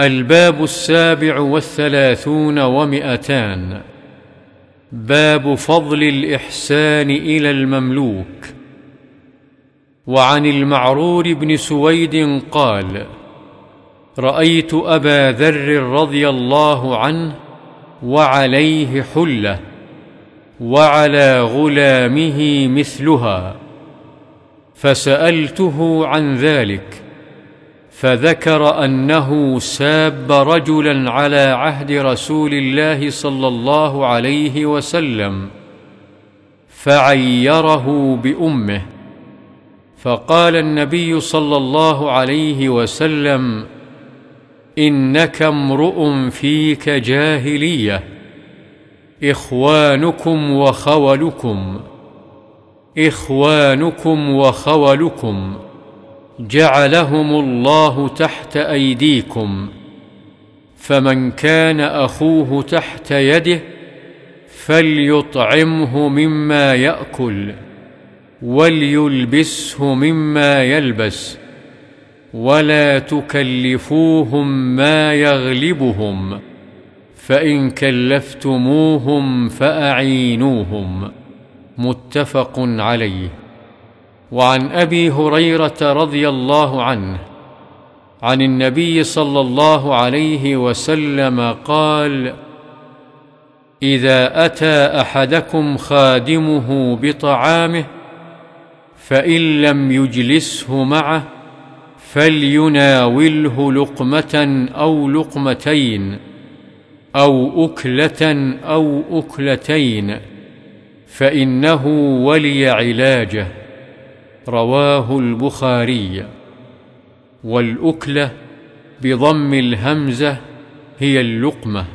الباب السابع والثلاثون ومئتان. باب فضل الإحسان إلى المملوك. وعن المعرور بن سويد قال رأيت أبا ذر رضي الله عنه وعليه حلة وعلى غلامه مثلها فسألته عن ذلك. فذكر أنه ساب رجلا على عهد رسول الله صلى الله عليه وسلم فعيره بأمه. فقال النبي صلى الله عليه وسلم إنك امرؤ فيك جاهلية إخوانكم وخولكم إخوانكم وخولكم. جعلهم الله تحت أيديكم فمن كان أخوه تحت يده فليطعمه مما يأكل وليلبسه مما يلبس ولا تكلفوهم ما يغلبهم فإن كلفتموهم فأعينوهم. متفق عليه. وعن أبي هريرة رضي الله عنه عن النبي صلى الله عليه وسلم قال إذا أتى أحدكم خادمه بطعامه فإن لم يجلسه معه فليناوله لقمة أو لقمتين أو أكلة أو أكلتين فإنه ولي علاجه. رواه البخاري. والأكلة بضم الهمزة هي اللقمة.